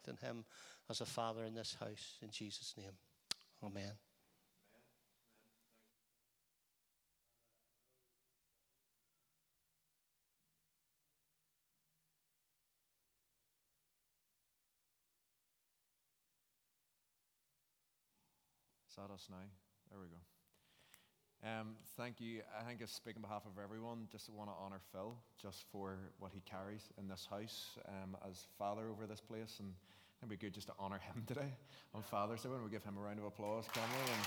strengthen him as a father in this house. In Jesus' name, amen. Is that us now? There we go. Um, thank you. I think I speak on behalf of everyone. Just want to honour Phil just for what he carries in this house um, as father over this place, and it'd be good just to honour him today on Father's Day. And we give him a round of applause, can? And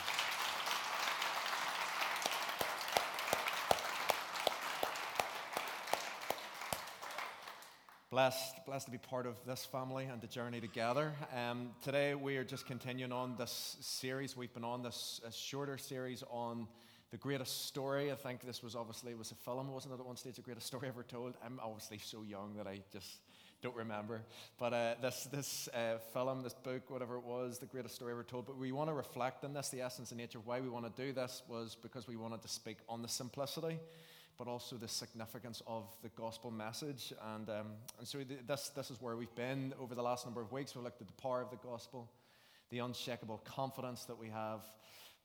blessed, blessed to be part of this family and the journey together. Um, today we are just continuing on this series. We've been on this shorter series on the greatest story. I think this was obviously was a film, wasn't it? At one stage, the greatest story ever told. I'm obviously so young that I just don't remember. But uh, this this uh, film, this book, whatever it was, the greatest story ever told. But we want to reflect on this. The essence and nature of why we want to do this was because we wanted to speak on the simplicity, but also the significance of the gospel message. And um, and so this this is where we've been over the last number of weeks. We've looked at the power of the gospel, the unshakable confidence that we have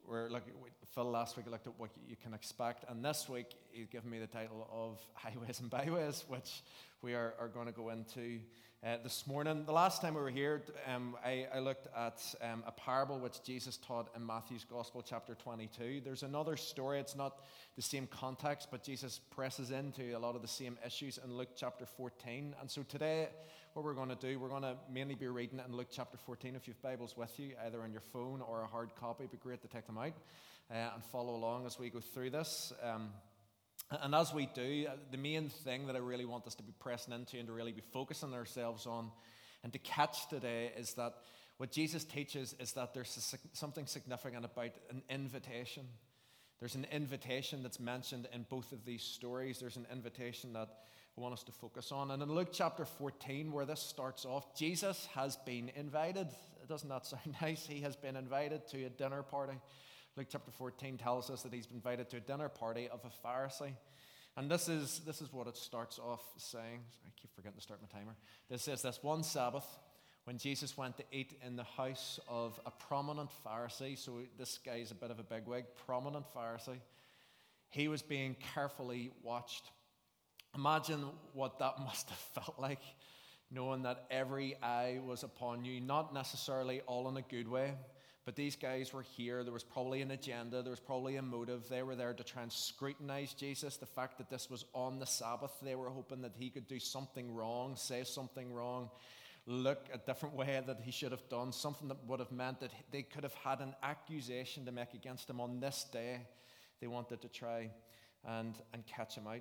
we're looking, Phil last week looked at what you can expect, and this week he's given me the title of Highways and Byways, which we are, are going to go into uh, this morning. The last time we were here, um, I, I, looked at um, a parable which Jesus taught in Matthew's Gospel, chapter 22. There's another story, it's not the same context, but Jesus presses into a lot of the same issues in Luke chapter 14. And so today, what we're going to do, we're going to mainly be reading it in Luke chapter 14. If you have Bibles with you, either on your phone or a hard copy, it'd be great to take them out uh, and follow along as we go through this. Um, and as we do, uh, the main thing that I really want us to be pressing into and to really be focusing ourselves on and to catch today is that what Jesus teaches is that there's something significant about an invitation. There's an invitation that's mentioned in both of these stories. There's an invitation that I want us to focus on. And in Luke chapter 14, where this starts off, Jesus has been invited. Doesn't that sound nice? He has been invited to a dinner party. Luke chapter 14 tells us that he's been invited to a dinner party of a Pharisee. And this is, this is what it starts off saying. I keep forgetting to start my timer. This says this one Sabbath, when Jesus went to eat in the house of a prominent Pharisee, so this guy's a bit of a bigwig, prominent Pharisee, he was being carefully watched. Imagine what that must have felt like, knowing that every eye was upon you, not necessarily all in a good way, but these guys were here. There was probably an agenda, there was probably a motive. They were there to try and scrutinize Jesus. The fact that this was on the Sabbath, they were hoping that he could do something wrong, say something wrong, look a different way that he should have done, something that would have meant that they could have had an accusation to make against him on this day. They wanted to try and, and catch him out.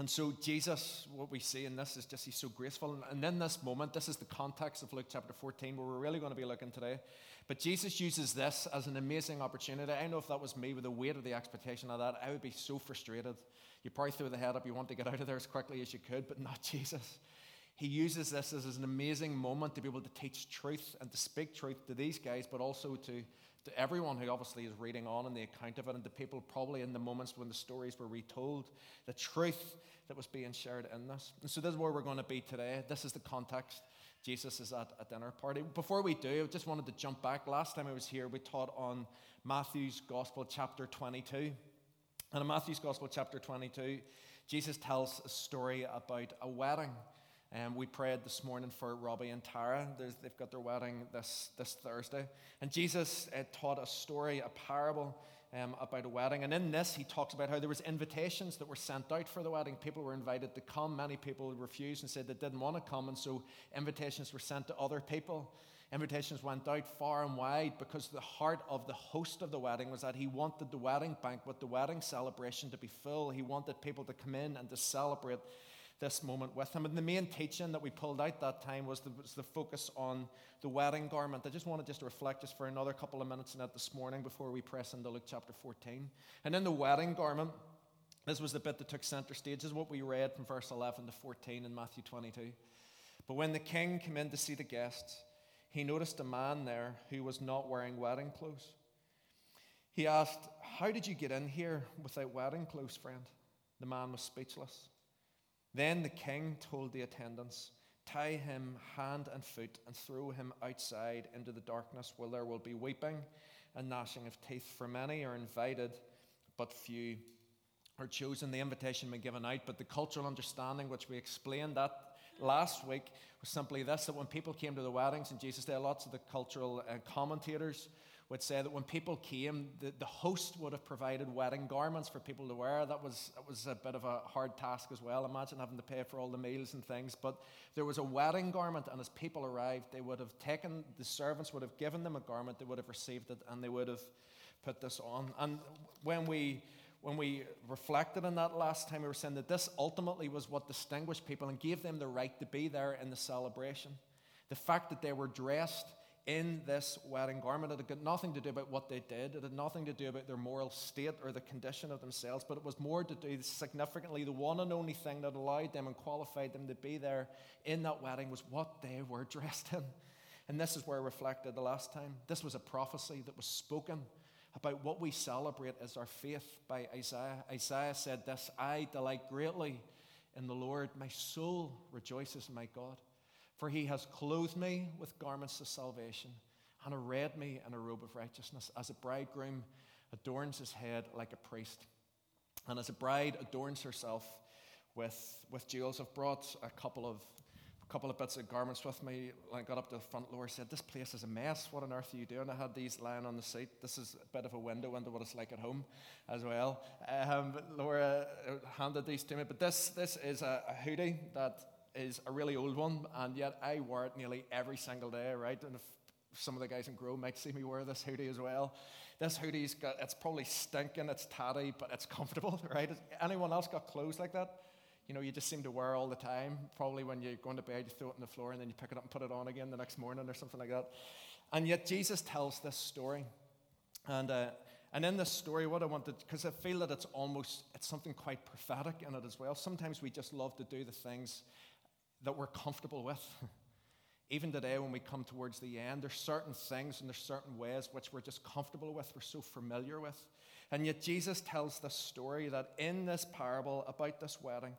And so, Jesus, what we see in this is just he's so graceful. And in this moment, this is the context of Luke chapter 14, where we're really going to be looking today. But Jesus uses this as an amazing opportunity. I know if that was me with the weight of the expectation of that, I would be so frustrated. You probably throw the head up, you want to get out of there as quickly as you could, but not Jesus. He uses this as an amazing moment to be able to teach truth and to speak truth to these guys, but also to to everyone who obviously is reading on in the account of it, and to people probably in the moments when the stories were retold, the truth that was being shared in this. And so, this is where we're going to be today. This is the context. Jesus is at a dinner party. Before we do, I just wanted to jump back. Last time I was here, we taught on Matthew's Gospel, chapter 22. And in Matthew's Gospel, chapter 22, Jesus tells a story about a wedding. And we prayed this morning for Robbie and Tara. There's, they've got their wedding this, this Thursday. And Jesus uh, taught a story, a parable um, about a wedding. And in this, he talks about how there was invitations that were sent out for the wedding. People were invited to come. Many people refused and said they didn't want to come. And so invitations were sent to other people. Invitations went out far and wide because the heart of the host of the wedding was that he wanted the wedding banquet, the wedding celebration to be full. He wanted people to come in and to celebrate this moment with him. And the main teaching that we pulled out that time was the, was the focus on the wedding garment. I just want to just reflect just for another couple of minutes on that this morning before we press into Luke chapter 14. And in the wedding garment, this was the bit that took center stage, this is what we read from verse 11 to 14 in Matthew 22. But when the king came in to see the guests, he noticed a man there who was not wearing wedding clothes. He asked, How did you get in here without wedding clothes, friend? The man was speechless. Then the king told the attendants, tie him hand and foot, and throw him outside into the darkness, where there will be weeping and gnashing of teeth. For many are invited, but few are chosen. The invitation been given out, but the cultural understanding, which we explained that last week, was simply this: that when people came to the weddings in Jesus' day, lots of the cultural uh, commentators would say that when people came, the, the host would have provided wedding garments for people to wear. That was, that was a bit of a hard task as well. Imagine having to pay for all the meals and things. But there was a wedding garment, and as people arrived, they would have taken, the servants would have given them a garment, they would have received it, and they would have put this on. And when we when we reflected on that last time, we were saying that this ultimately was what distinguished people and gave them the right to be there in the celebration. The fact that they were dressed in this wedding garment. It had nothing to do about what they did, it had nothing to do about their moral state or the condition of themselves, but it was more to do significantly the one and only thing that allowed them and qualified them to be there in that wedding was what they were dressed in. And this is where I reflected the last time. This was a prophecy that was spoken about what we celebrate as our faith by Isaiah. Isaiah said this I delight greatly in the Lord, my soul rejoices in my God. For he has clothed me with garments of salvation and arrayed me in a robe of righteousness, as a bridegroom adorns his head like a priest, and as a bride adorns herself with, with jewels. I've brought a couple of a couple of bits of garments with me. I got up to the front door, said, This place is a mess. What on earth are you doing? I had these lying on the seat. This is a bit of a window into what it's like at home as well. Um, Laura handed these to me. But this, this is a, a hoodie that is a really old one, and yet I wear it nearly every single day, right? And if some of the guys in Grow might see me wear this hoodie as well. This hoodie's got, it's probably stinking, it's tatty, but it's comfortable, right? Anyone else got clothes like that? You know, you just seem to wear all the time. Probably when you're going to bed, you throw it on the floor and then you pick it up and put it on again the next morning or something like that. And yet Jesus tells this story. And, uh, and in this story, what I wanted, because I feel that it's almost, it's something quite prophetic in it as well. Sometimes we just love to do the things that we're comfortable with. Even today, when we come towards the end, there's certain things and there's certain ways which we're just comfortable with, we're so familiar with. And yet, Jesus tells this story that in this parable about this wedding,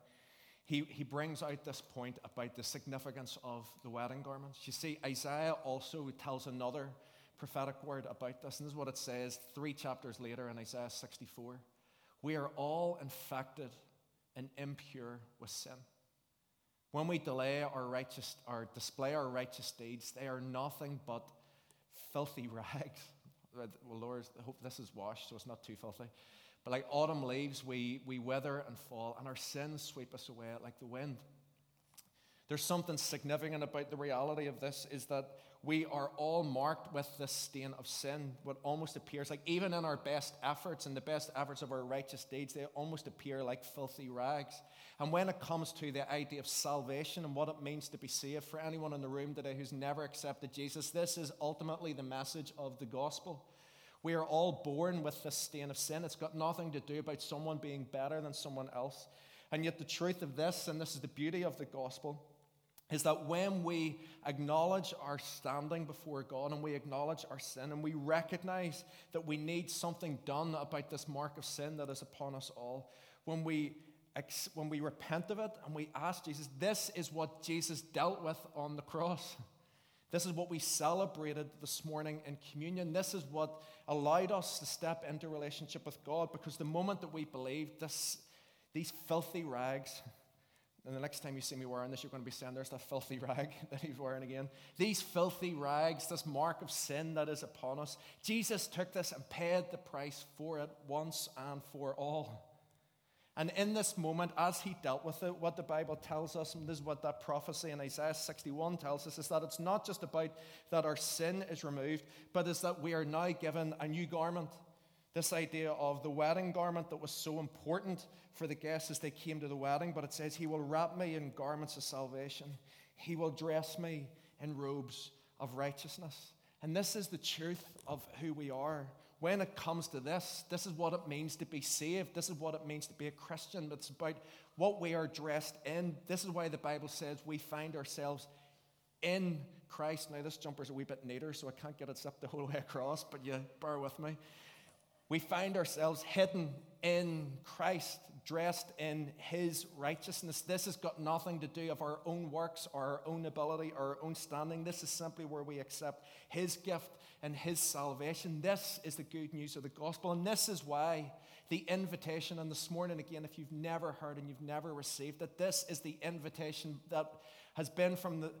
he, he brings out this point about the significance of the wedding garments. You see, Isaiah also tells another prophetic word about this, and this is what it says three chapters later in Isaiah 64. We are all infected and impure with sin. When we delay our righteous or display our righteous deeds, they are nothing but filthy rags. Well, Lord, I hope this is washed so it's not too filthy. But like autumn leaves, we, we wither and fall, and our sins sweep us away like the wind. There's something significant about the reality of this is that we are all marked with this stain of sin. What almost appears like, even in our best efforts and the best efforts of our righteous deeds, they almost appear like filthy rags. And when it comes to the idea of salvation and what it means to be saved, for anyone in the room today who's never accepted Jesus, this is ultimately the message of the gospel. We are all born with this stain of sin. It's got nothing to do about someone being better than someone else. And yet, the truth of this, and this is the beauty of the gospel, is that when we acknowledge our standing before God and we acknowledge our sin and we recognize that we need something done about this mark of sin that is upon us all, when we, when we repent of it and we ask Jesus, this is what Jesus dealt with on the cross. This is what we celebrated this morning in communion. This is what allowed us to step into relationship with God because the moment that we believed this, these filthy rags, and the next time you see me wearing this, you're going to be saying, There's that filthy rag that he's wearing again. These filthy rags, this mark of sin that is upon us. Jesus took this and paid the price for it once and for all. And in this moment, as he dealt with it, what the Bible tells us, and this is what that prophecy in Isaiah 61 tells us, is that it's not just about that our sin is removed, but is that we are now given a new garment. This idea of the wedding garment that was so important for the guests as they came to the wedding, but it says, He will wrap me in garments of salvation, He will dress me in robes of righteousness. And this is the truth of who we are. When it comes to this, this is what it means to be saved. This is what it means to be a Christian. It's about what we are dressed in. This is why the Bible says we find ourselves in Christ. Now, this jumper's a wee bit neater, so I can't get it up the whole way across, but you bear with me. We find ourselves hidden in Christ, dressed in his righteousness. This has got nothing to do of our own works or our own ability or our own standing. This is simply where we accept his gift and his salvation. This is the good news of the gospel. And this is why the invitation, and this morning again, if you've never heard and you've never received it, this is the invitation that has been from the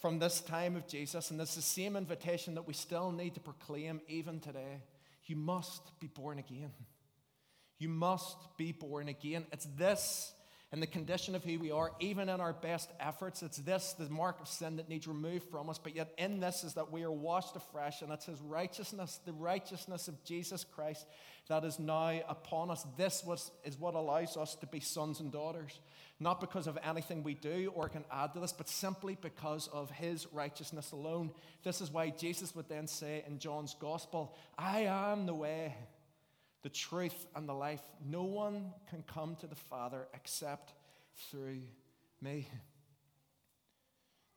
from this time of Jesus, and it's the same invitation that we still need to proclaim even today. You must be born again. You must be born again. It's this and the condition of who we are, even in our best efforts. It's this, the mark of sin that needs removed from us. But yet, in this, is that we are washed afresh, and it's His righteousness, the righteousness of Jesus Christ, that is now upon us. This was, is what allows us to be sons and daughters. Not because of anything we do or can add to this, but simply because of His righteousness alone. This is why Jesus would then say in John's Gospel, I am the way the truth, and the life. No one can come to the Father except through me.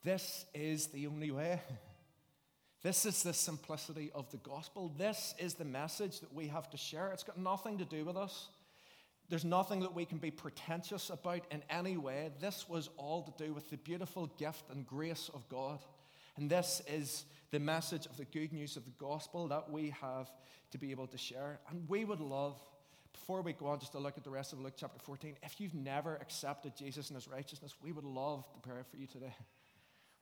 This is the only way. This is the simplicity of the gospel. This is the message that we have to share. It's got nothing to do with us. There's nothing that we can be pretentious about in any way. This was all to do with the beautiful gift and grace of God. And this is the message of the good news of the gospel that we have to be able to share. And we would love, before we go on just to look at the rest of Luke chapter 14, if you've never accepted Jesus and his righteousness, we would love to pray for you today.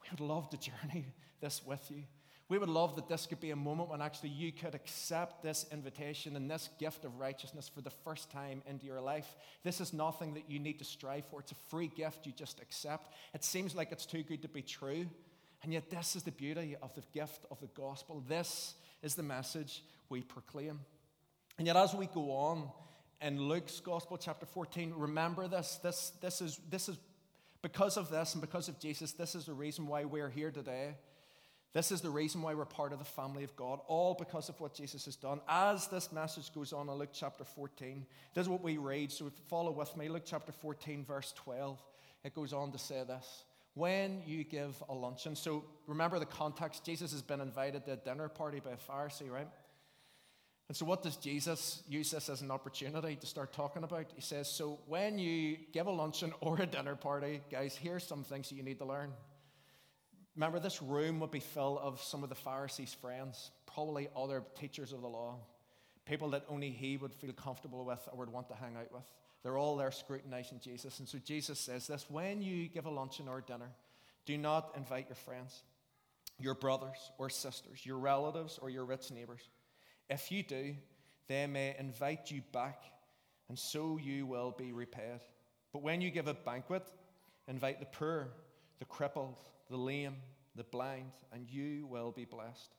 We would love to journey this with you. We would love that this could be a moment when actually you could accept this invitation and this gift of righteousness for the first time into your life. This is nothing that you need to strive for, it's a free gift you just accept. It seems like it's too good to be true. And yet, this is the beauty of the gift of the gospel. This is the message we proclaim. And yet, as we go on in Luke's Gospel, chapter 14, remember this. This, this, is, this is because of this and because of Jesus, this is the reason why we're here today. This is the reason why we're part of the family of God, all because of what Jesus has done. As this message goes on in Luke chapter 14, this is what we read. So follow with me. Luke chapter 14, verse 12. It goes on to say this when you give a luncheon. So remember the context. Jesus has been invited to a dinner party by a Pharisee, right? And so, what does Jesus use this as an opportunity to start talking about? He says, So, when you give a luncheon or a dinner party, guys, here's some things that you need to learn. Remember, this room would be full of some of the Pharisees' friends, probably other teachers of the law, people that only he would feel comfortable with or would want to hang out with. They're all there scrutinizing Jesus. And so Jesus says this when you give a luncheon or a dinner, do not invite your friends, your brothers or sisters, your relatives or your rich neighbors. If you do, they may invite you back, and so you will be repaid. But when you give a banquet, invite the poor, the crippled, the lame, the blind, and you will be blessed.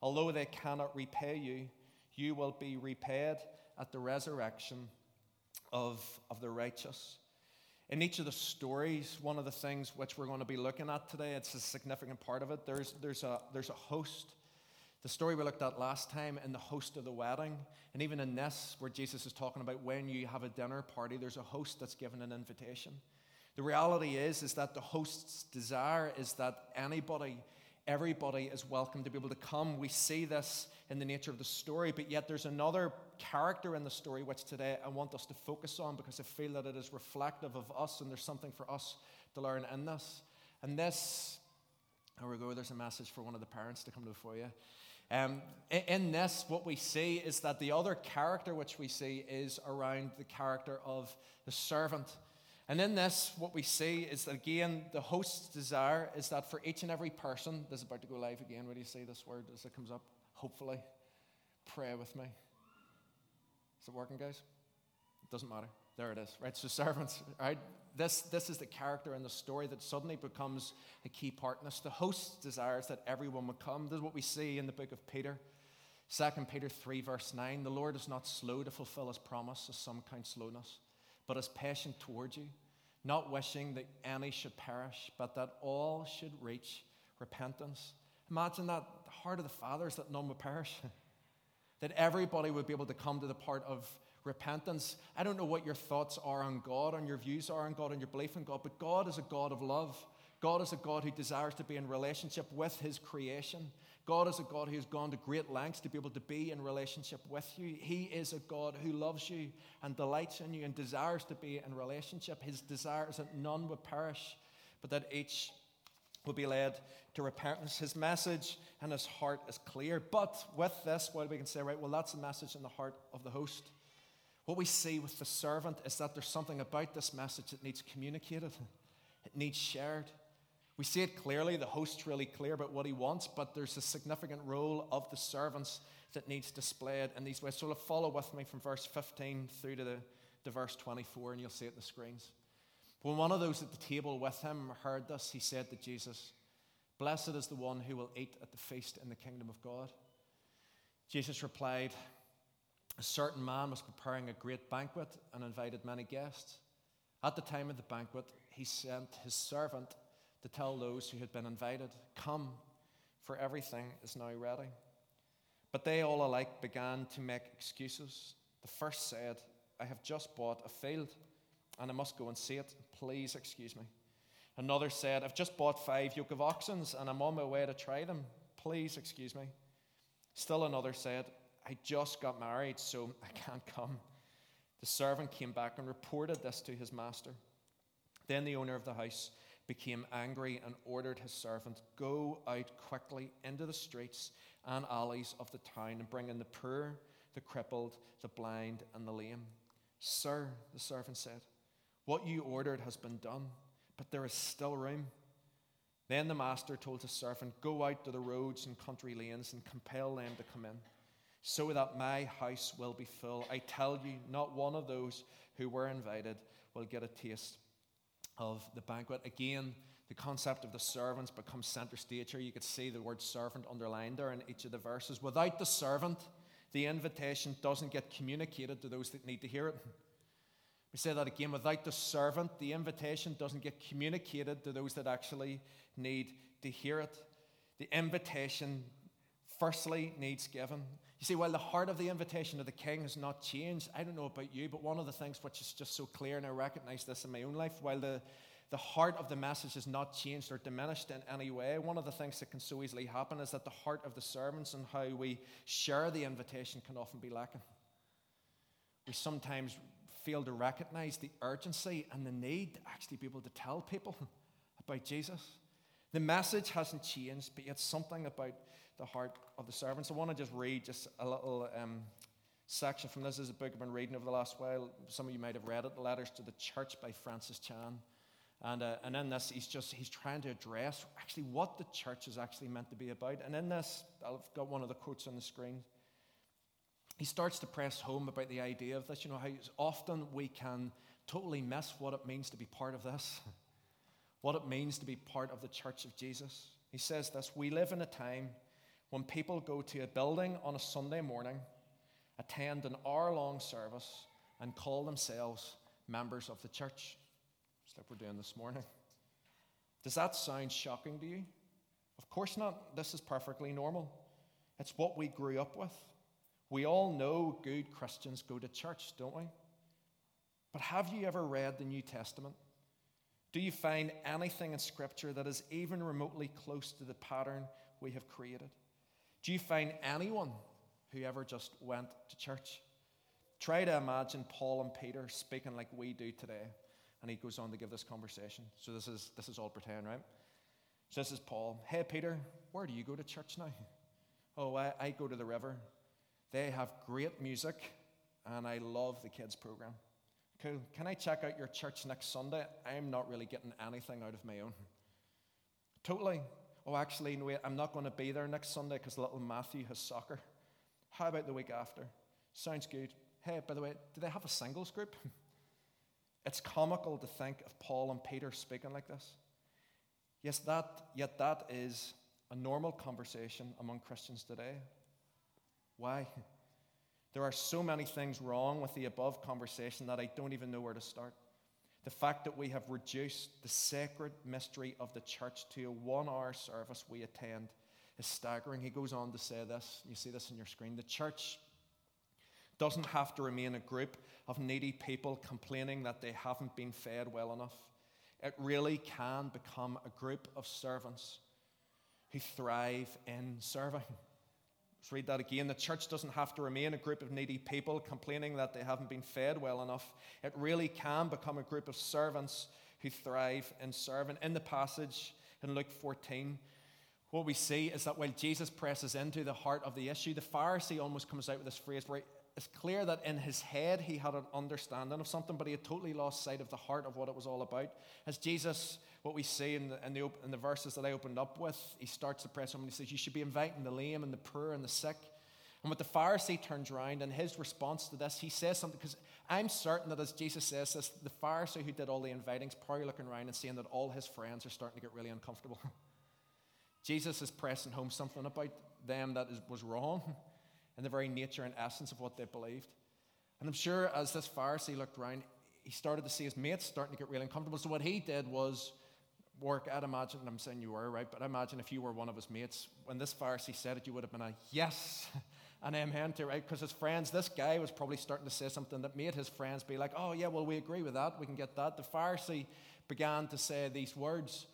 Although they cannot repay you, you will be repaid at the resurrection of, of the righteous. In each of the stories, one of the things which we're going to be looking at today, it's a significant part of it. There's, there's, a, there's a host. The story we looked at last time in the host of the wedding, and even in this, where Jesus is talking about when you have a dinner party, there's a host that's given an invitation. The reality is, is that the host's desire is that anybody everybody is welcome to be able to come. We see this in the nature of the story, but yet there's another character in the story which today I want us to focus on because I feel that it is reflective of us and there's something for us to learn in this. And this, here we go, there's a message for one of the parents to come to before you. Um, in this, what we see is that the other character which we see is around the character of the servant. And in this, what we see is that again, the host's desire is that for each and every person, this is about to go live again. Do you see this word as it comes up? Hopefully. Pray with me. Is it working, guys? It doesn't matter. There it is, right? So, servants, right? This, this is the character in the story that suddenly becomes a key part in this. The host desires that everyone would come. This is what we see in the book of Peter. 2 Peter 3, verse 9 The Lord is not slow to fulfill his promise, as some count slowness but is patient towards you, not wishing that any should perish, but that all should reach repentance. Imagine that the heart of the Father is that none would perish, that everybody would be able to come to the part of repentance. I don't know what your thoughts are on God, on your views are on God, on your belief in God, but God is a God of love. God is a God who desires to be in relationship with his creation. God is a God who has gone to great lengths to be able to be in relationship with you. He is a God who loves you and delights in you and desires to be in relationship. His desire is that none would perish, but that each will be led to repentance. His message and his heart is clear. But with this, while we can say, right, well, that's the message in the heart of the host. What we see with the servant is that there's something about this message that needs communicated, it needs shared. We see it clearly, the host's really clear about what he wants, but there's a significant role of the servants that needs displayed in these ways. So follow with me from verse 15 through to, the, to verse 24, and you'll see it in the screens. When one of those at the table with him heard this, he said to Jesus, Blessed is the one who will eat at the feast in the kingdom of God. Jesus replied, A certain man was preparing a great banquet and invited many guests. At the time of the banquet, he sent his servant to tell those who had been invited, Come, for everything is now ready. But they all alike began to make excuses. The first said, I have just bought a field and I must go and see it. Please excuse me. Another said, I've just bought five yoke of oxen and I'm on my way to try them. Please excuse me. Still another said, I just got married, so I can't come. The servant came back and reported this to his master. Then the owner of the house became angry and ordered his servant, Go out quickly into the streets and alleys of the town and bring in the poor, the crippled, the blind, and the lame. Sir, the servant said, What you ordered has been done, but there is still room. Then the master told his servant, Go out to the roads and country lanes and compel them to come in, so that my house will be full. I tell you, not one of those who were invited will get a taste of the banquet. Again, the concept of the servants becomes center stage here. You could see the word servant underlined there in each of the verses. Without the servant, the invitation doesn't get communicated to those that need to hear it. We say that again. Without the servant, the invitation doesn't get communicated to those that actually need to hear it. The invitation, firstly, needs given. You see, while the heart of the invitation of the king has not changed, I don't know about you, but one of the things which is just so clear, and I recognize this in my own life, while the, the heart of the message has not changed or diminished in any way, one of the things that can so easily happen is that the heart of the servants and how we share the invitation can often be lacking. We sometimes fail to recognize the urgency and the need to actually be able to tell people about Jesus. The message hasn't changed, but yet something about the heart of the servants. I want to just read just a little um, section from this. this is a book I've been reading over the last while. Some of you might have read it, Letters to the Church by Francis Chan. And, uh, and in this, he's just he's trying to address actually what the church is actually meant to be about. And in this, I've got one of the quotes on the screen. He starts to press home about the idea of this. You know how often we can totally miss what it means to be part of this, what it means to be part of the church of Jesus. He says this: We live in a time when people go to a building on a Sunday morning, attend an hour long service, and call themselves members of the church, just like we're doing this morning. Does that sound shocking to you? Of course not. This is perfectly normal. It's what we grew up with. We all know good Christians go to church, don't we? But have you ever read the New Testament? Do you find anything in Scripture that is even remotely close to the pattern we have created? Do you find anyone who ever just went to church? Try to imagine Paul and Peter speaking like we do today. And he goes on to give this conversation. So this is this is all pretend, right? So this is Paul. Hey Peter, where do you go to church now? Oh, I, I go to the river. They have great music, and I love the kids program. Cool. Can I check out your church next Sunday? I'm not really getting anything out of my own. Totally oh, actually, no, wait, I'm not going to be there next Sunday because little Matthew has soccer. How about the week after? Sounds good. Hey, by the way, do they have a singles group? it's comical to think of Paul and Peter speaking like this. Yes, that, yet that is a normal conversation among Christians today. Why? There are so many things wrong with the above conversation that I don't even know where to start. The fact that we have reduced the sacred mystery of the church to a one hour service we attend is staggering. He goes on to say this. You see this on your screen. The church doesn't have to remain a group of needy people complaining that they haven't been fed well enough. it really can become a group of servants who thrive in serving. Let's read that again. The church doesn't have to remain a group of needy people complaining that they haven't been fed well enough. It really can become a group of servants who thrive in serving. In the passage in Luke 14, what we see is that while Jesus presses into the heart of the issue, the Pharisee almost comes out with this phrase it's clear that in his head he had an understanding of something, but he had totally lost sight of the heart of what it was all about. As Jesus, what we see in the, in the, in the verses that I opened up with, he starts to press him and he says, You should be inviting the lame and the poor and the sick. And what the Pharisee turns around and his response to this, he says something, because I'm certain that as Jesus says this, the Pharisee who did all the inviting is probably looking around and seeing that all his friends are starting to get really uncomfortable. Jesus is pressing home something about them that is, was wrong in the very nature and essence of what they believed. And I'm sure as this Pharisee looked around, he started to see his mates starting to get really uncomfortable. So what he did was work. I'd imagine, I'm saying you were right, but I imagine if you were one of his mates, when this Pharisee said it, you would have been a yes, an amen to right? Because his friends, this guy was probably starting to say something that made his friends be like, oh yeah, well we agree with that, we can get that. The Pharisee began to say these words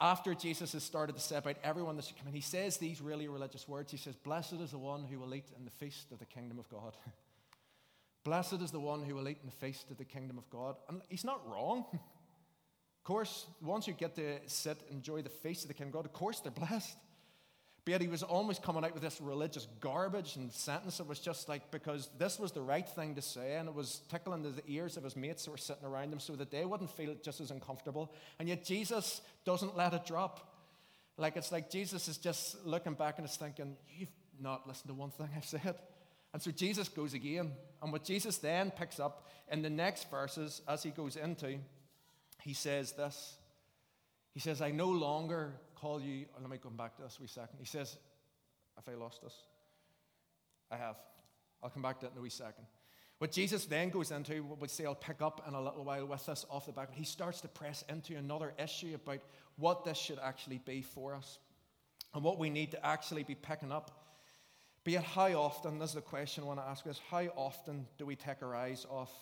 after Jesus has started to about everyone that should come in, he says these really religious words. He says, Blessed is the one who will eat in the feast of the kingdom of God. Blessed is the one who will eat in the feast of the kingdom of God. And he's not wrong. Of course, once you get to sit and enjoy the feast of the kingdom of God, of course they're blessed. But he was almost coming out with this religious garbage and sentence. It was just like, because this was the right thing to say, and it was tickling the ears of his mates who were sitting around him so that they wouldn't feel just as uncomfortable. And yet Jesus doesn't let it drop. Like it's like Jesus is just looking back and is thinking, You've not listened to one thing I've said. And so Jesus goes again. And what Jesus then picks up in the next verses as he goes into, he says this. He says, I no longer call you, let me come back to this wee second. He says, Have I lost this? I have. I'll come back to it in a wee second. What Jesus then goes into, what we say I'll pick up in a little while with this off the back, he starts to press into another issue about what this should actually be for us and what we need to actually be picking up. But yet, how often, this is the question I want to ask us, how often do we take our eyes off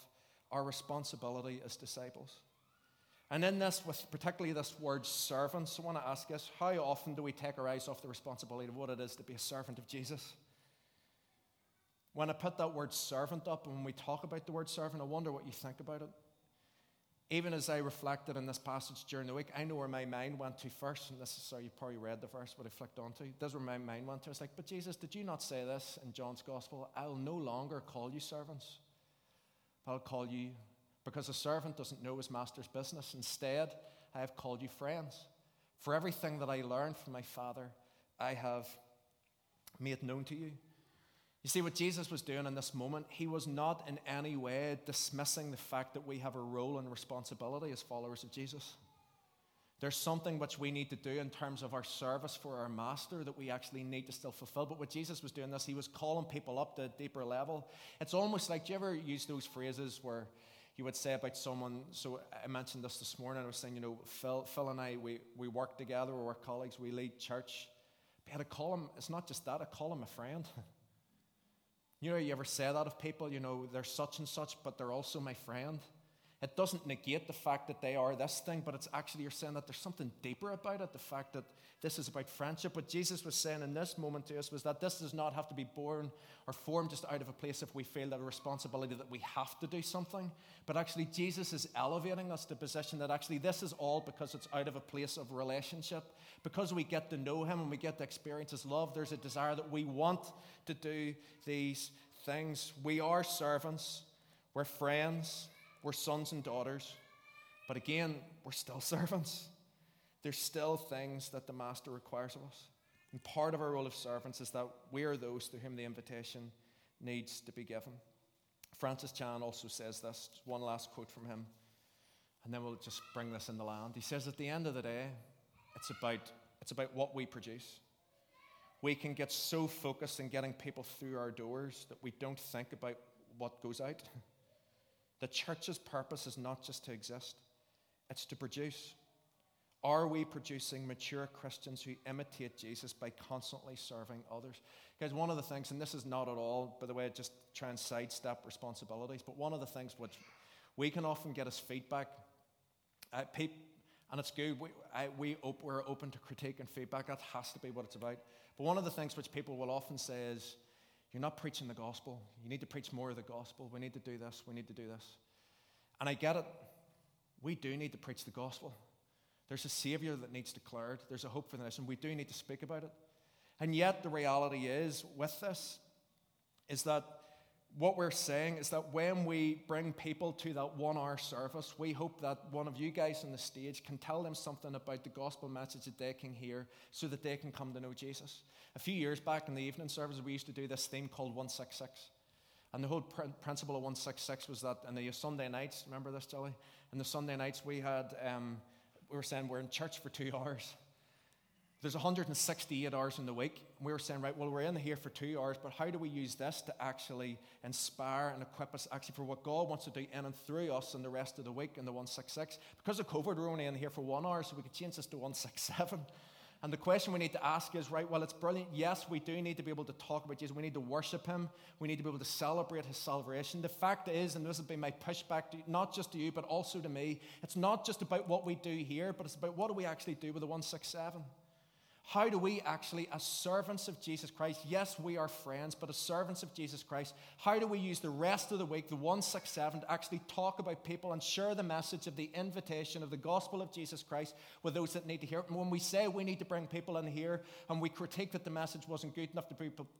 our responsibility as disciples? And in this, with particularly this word servants, I want to ask us how often do we take our eyes off the responsibility of what it is to be a servant of Jesus? When I put that word servant up, and when we talk about the word servant, I wonder what you think about it. Even as I reflected in this passage during the week, I know where my mind went to first, and this is sorry, you probably read the verse, but I flicked onto. This is where my mind went to. I was like, but Jesus, did you not say this in John's gospel? I'll no longer call you servants, but I'll call you because a servant doesn't know his master's business. Instead, I have called you friends. For everything that I learned from my Father, I have made known to you. You see, what Jesus was doing in this moment, he was not in any way dismissing the fact that we have a role and responsibility as followers of Jesus. There's something which we need to do in terms of our service for our master that we actually need to still fulfill. But what Jesus was doing this, he was calling people up to a deeper level. It's almost like, do you ever use those phrases where you would say about someone. So I mentioned this this morning. I was saying, you know, Phil, Phil and I, we, we work together, we're colleagues, we lead church. But I call him, it's not just that, I call him a friend. you know, you ever say that of people, you know, they're such and such, but they're also my friend. It doesn't negate the fact that they are this thing, but it's actually you're saying that there's something deeper about it. The fact that this is about friendship. What Jesus was saying in this moment to us was that this does not have to be born or formed just out of a place if we feel that a responsibility that we have to do something. But actually, Jesus is elevating us to a position that actually this is all because it's out of a place of relationship. Because we get to know Him and we get to experience His love, there's a desire that we want to do these things. We are servants, we're friends. We're sons and daughters, but again, we're still servants. There's still things that the master requires of us. And part of our role of servants is that we are those to whom the invitation needs to be given. Francis Chan also says this, one last quote from him, and then we'll just bring this in the land. He says, At the end of the day, it's about, it's about what we produce. We can get so focused in getting people through our doors that we don't think about what goes out. The church's purpose is not just to exist, it's to produce. Are we producing mature Christians who imitate Jesus by constantly serving others? Guys, one of the things, and this is not at all, by the way, just try and sidestep responsibilities, but one of the things which we can often get as feedback, uh, And it's good. We, I, we op- we're open to critique and feedback. That has to be what it's about. But one of the things which people will often say is, you're not preaching the gospel. You need to preach more of the gospel. We need to do this. We need to do this. And I get it. We do need to preach the gospel. There's a Savior that needs declared. There's a hope for the nation. We do need to speak about it. And yet, the reality is, with this, is that what we're saying is that when we bring people to that one hour service, we hope that one of you guys on the stage can tell them something about the gospel message that they can hear so that they can come to know Jesus. A few years back in the evening service, we used to do this theme called 166. And the whole pr- principle of 166 was that in the Sunday nights, remember this, Jolly? In the Sunday nights, we had, um, we were saying we're in church for two hours. There's 168 hours in the week. We were saying, right, well, we're in here for two hours, but how do we use this to actually inspire and equip us actually for what God wants to do in and through us in the rest of the week in the 166? Because of COVID, we're only in here for one hour, so we could change this to 167. And the question we need to ask is, right, well, it's brilliant. Yes, we do need to be able to talk about Jesus. We need to worship him. We need to be able to celebrate his salvation. The fact is, and this has been my pushback, to, not just to you, but also to me, it's not just about what we do here, but it's about what do we actually do with the 167. How do we actually, as servants of Jesus Christ, yes, we are friends, but as servants of Jesus Christ, how do we use the rest of the week, the 167, to actually talk about people and share the message of the invitation of the gospel of Jesus Christ with those that need to hear it? And when we say we need to bring people in here and we critique that the message wasn't good enough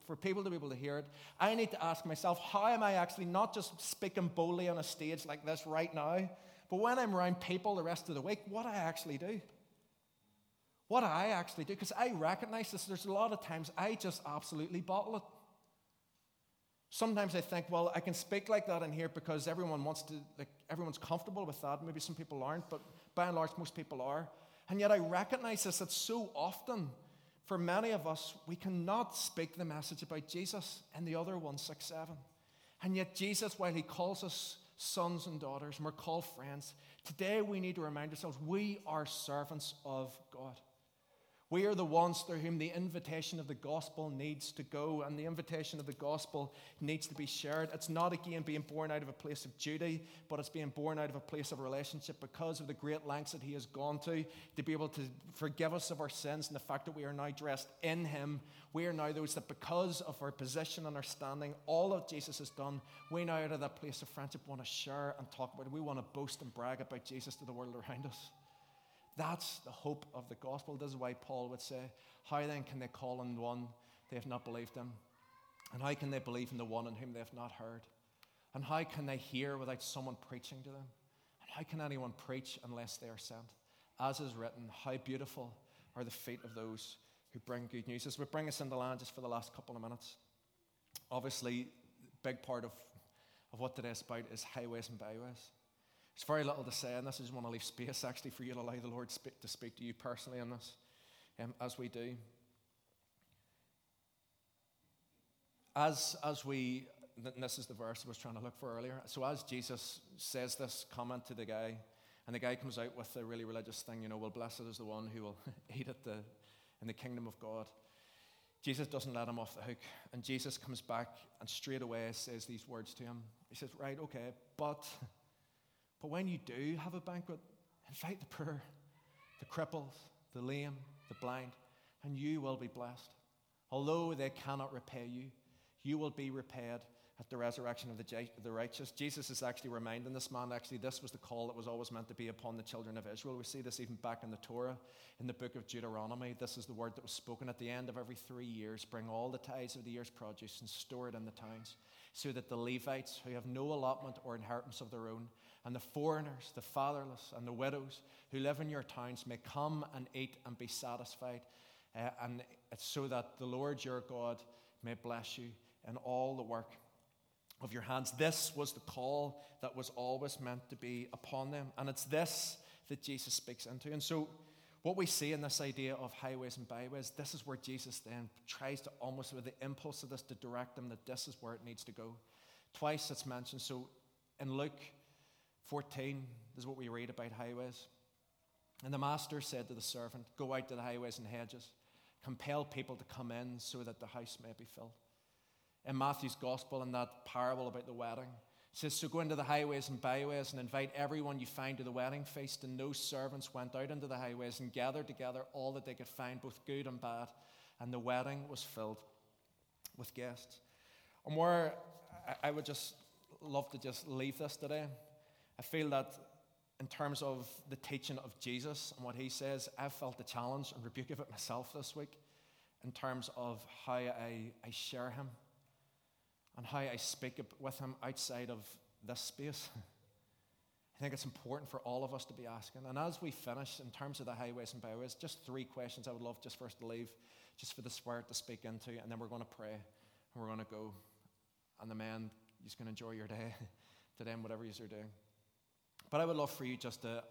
for people to be able to hear it, I need to ask myself, how am I actually not just speaking boldly on a stage like this right now, but when I'm around people the rest of the week, what do I actually do? What I actually do, because I recognize this, there's a lot of times I just absolutely bottle it. Sometimes I think, well, I can speak like that in here because everyone wants to, like, everyone's comfortable with that. Maybe some people aren't, but by and large, most people are. And yet I recognize this that so often, for many of us, we cannot speak the message about Jesus in the other 167. And yet, Jesus, while he calls us sons and daughters, and we're called friends, today we need to remind ourselves we are servants of God. We are the ones through whom the invitation of the gospel needs to go, and the invitation of the gospel needs to be shared. It's not again being born out of a place of duty, but it's being born out of a place of relationship because of the great lengths that He has gone to to be able to forgive us of our sins and the fact that we are now dressed in Him. We are now those that, because of our position and our standing, all of Jesus has done, we now out of that place of friendship want to share and talk about it. We want to boast and brag about Jesus to the world around us. That's the hope of the gospel. This is why Paul would say, How then can they call on one they have not believed in? And how can they believe in the one in whom they have not heard? And how can they hear without someone preaching to them? And how can anyone preach unless they are sent? As is written, how beautiful are the feet of those who bring good news. As we bring us into the land just for the last couple of minutes, obviously, big part of, of what today is about is highways and byways. There's very little to say on this. I just want to leave space actually for you to allow the Lord speak, to speak to you personally on this um, as we do. As, as we, and this is the verse I was trying to look for earlier. So as Jesus says this comment to the guy, and the guy comes out with a really religious thing, you know, well, blessed is the one who will eat at the, in the kingdom of God. Jesus doesn't let him off the hook. And Jesus comes back and straight away says these words to him. He says, Right, okay, but but when you do have a banquet, invite the poor, the crippled, the lame, the blind, and you will be blessed. Although they cannot repay you, you will be repaid at the resurrection of the, the righteous. Jesus is actually reminding this man, actually, this was the call that was always meant to be upon the children of Israel. We see this even back in the Torah, in the book of Deuteronomy. This is the word that was spoken at the end of every three years bring all the tithes of the year's produce and store it in the towns, so that the Levites, who have no allotment or inheritance of their own, and the foreigners, the fatherless, and the widows who live in your towns may come and eat and be satisfied. Uh, and it's so that the Lord your God may bless you in all the work of your hands. This was the call that was always meant to be upon them. And it's this that Jesus speaks into. And so, what we see in this idea of highways and byways, this is where Jesus then tries to almost, with the impulse of this, to direct them that this is where it needs to go. Twice it's mentioned. So, in Luke 14 this is what we read about highways. And the master said to the servant, Go out to the highways and hedges, compel people to come in so that the house may be filled. In Matthew's gospel, in that parable about the wedding, says, So go into the highways and byways and invite everyone you find to the wedding feast. And those servants went out into the highways and gathered together all that they could find, both good and bad. And the wedding was filled with guests. And where I would just love to just leave this today, I feel that in terms of the teaching of Jesus and what he says, I've felt the challenge and rebuke of it myself this week in terms of how I, I share him and how I speak with him outside of this space. I think it's important for all of us to be asking. And as we finish, in terms of the highways and byways, just three questions I would love just first to leave, just for the Spirit to speak into, and then we're going to pray and we're going to go. And the men, you're going to enjoy your day today and whatever you're doing. But I would love for you just to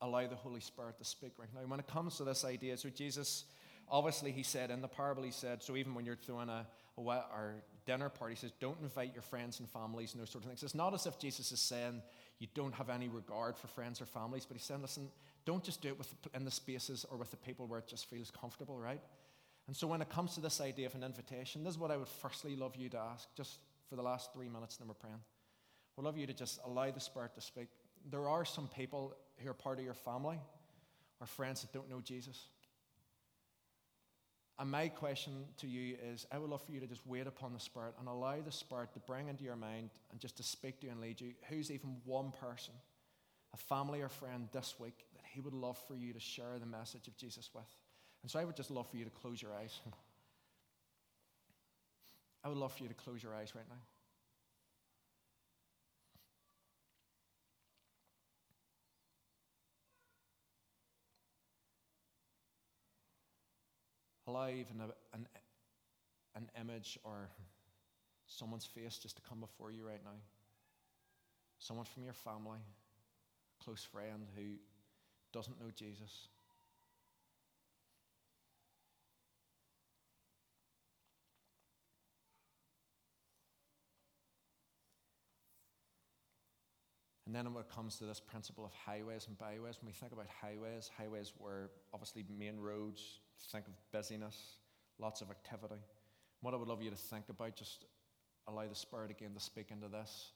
allow the Holy Spirit to speak right now. When it comes to this idea, so Jesus, obviously, he said in the parable, he said, so even when you're throwing a, a or dinner party, he says, don't invite your friends and families and those sort of things. It's not as if Jesus is saying you don't have any regard for friends or families, but he's saying, listen, don't just do it with, in the spaces or with the people where it just feels comfortable, right? And so when it comes to this idea of an invitation, this is what I would firstly love you to ask, just for the last three minutes, and then we're praying. We'd love you to just allow the Spirit to speak. There are some people who are part of your family or friends that don't know Jesus. And my question to you is I would love for you to just wait upon the Spirit and allow the Spirit to bring into your mind and just to speak to you and lead you who's even one person, a family or friend this week that He would love for you to share the message of Jesus with. And so I would just love for you to close your eyes. I would love for you to close your eyes right now. Allow even a, an, an image or someone's face just to come before you right now. Someone from your family, a close friend who doesn't know Jesus. And then when it comes to this principle of highways and byways, when we think about highways, highways were obviously main roads, think of busyness, lots of activity. What I would love you to think about, just allow the Spirit again to speak into this.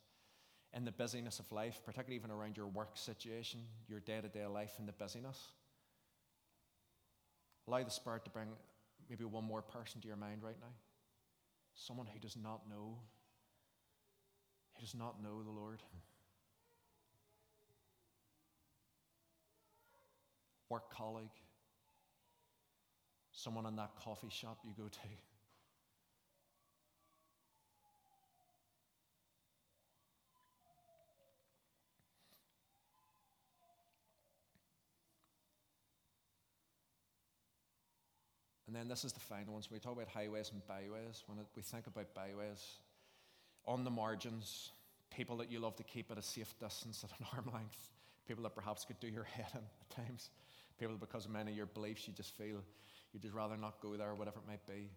In the busyness of life, particularly even around your work situation, your day to day life, and the busyness, allow the Spirit to bring maybe one more person to your mind right now. Someone who does not know, who does not know the Lord. Work colleague someone in that coffee shop you go to. And then this is the final one. So we talk about highways and byways. When we think about byways, on the margins, people that you love to keep at a safe distance, at an arm length, people that perhaps could do your head in at times, people because of many of your beliefs you just feel you'd just rather not go there, whatever it might be.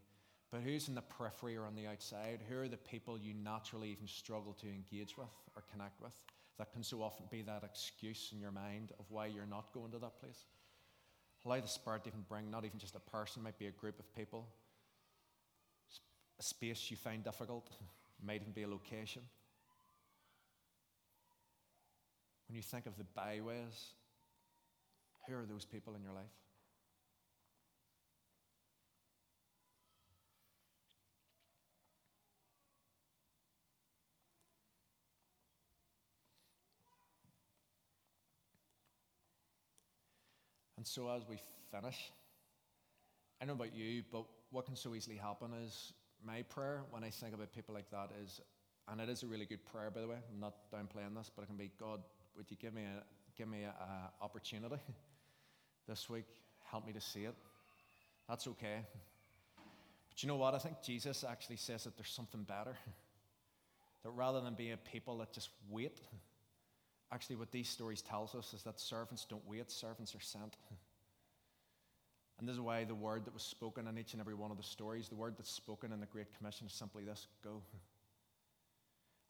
But who's in the periphery or on the outside? Who are the people you naturally even struggle to engage with or connect with? That can so often be that excuse in your mind of why you're not going to that place. Allow the Spirit to even bring not even just a person, might be a group of people, a space you find difficult, might even be a location. When you think of the byways, who are those people in your life? And so as we finish, I know about you, but what can so easily happen is my prayer when I think about people like that is, and it is a really good prayer, by the way. I'm not downplaying this, but it can be, God, would you give me a give me a, a opportunity this week? Help me to see it. That's okay. But you know what? I think Jesus actually says that there's something better. That rather than being a people that just wait, Actually, what these stories tells us is that servants don't wait, servants are sent. And this is why the word that was spoken in each and every one of the stories, the word that's spoken in the Great Commission is simply this go.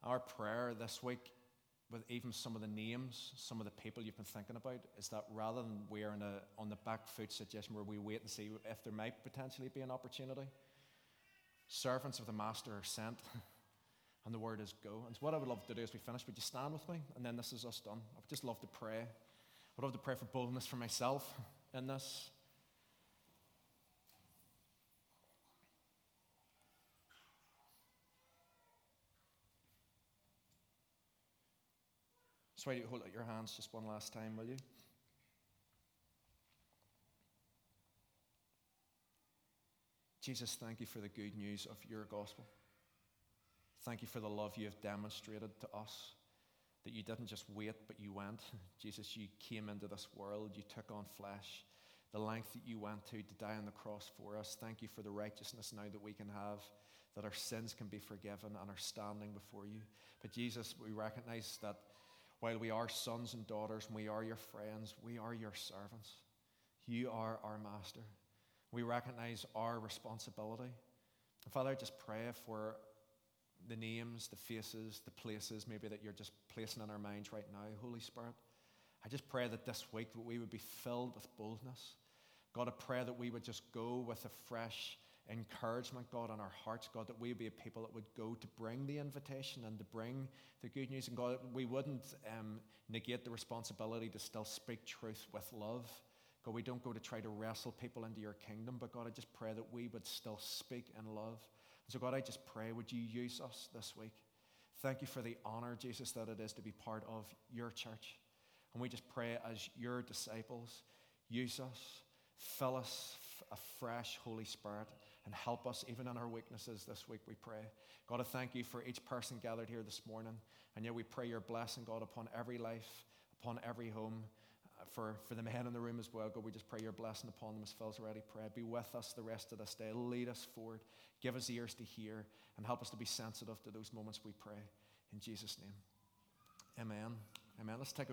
Our prayer this week, with even some of the names, some of the people you've been thinking about, is that rather than we're in a on the back foot situation where we wait and see if there might potentially be an opportunity, servants of the Master are sent. And the word is go. And so what I would love to do as we finish, would you stand with me? And then this is us done. I would just love to pray. I would love to pray for boldness for myself in this. So why do you hold out your hands just one last time, will you? Jesus, thank you for the good news of your gospel. Thank you for the love you have demonstrated to us. That you didn't just wait, but you went. Jesus, you came into this world, you took on flesh. The length that you went to to die on the cross for us. Thank you for the righteousness now that we can have, that our sins can be forgiven and are standing before you. But Jesus, we recognize that while we are sons and daughters and we are your friends, we are your servants. You are our master. We recognize our responsibility. Father, I just pray for the names, the faces, the places maybe that you're just placing in our minds right now, Holy Spirit. I just pray that this week we would be filled with boldness. God, I pray that we would just go with a fresh encouragement, God, in our hearts, God, that we would be a people that would go to bring the invitation and to bring the good news. And God, we wouldn't um, negate the responsibility to still speak truth with love. God, we don't go to try to wrestle people into your kingdom, but God, I just pray that we would still speak in love. So, God, I just pray, would you use us this week? Thank you for the honor, Jesus, that it is to be part of your church. And we just pray as your disciples, use us, fill us afresh, Holy Spirit, and help us even in our weaknesses this week, we pray. God, I thank you for each person gathered here this morning. And yet we pray your blessing, God, upon every life, upon every home for, for the men in the room as well. God, we just pray your blessing upon them as Phil's already prayed. Be with us the rest of this day. Lead us forward. Give us ears to hear and help us to be sensitive to those moments we pray. In Jesus' name. Amen. Amen. Let's take a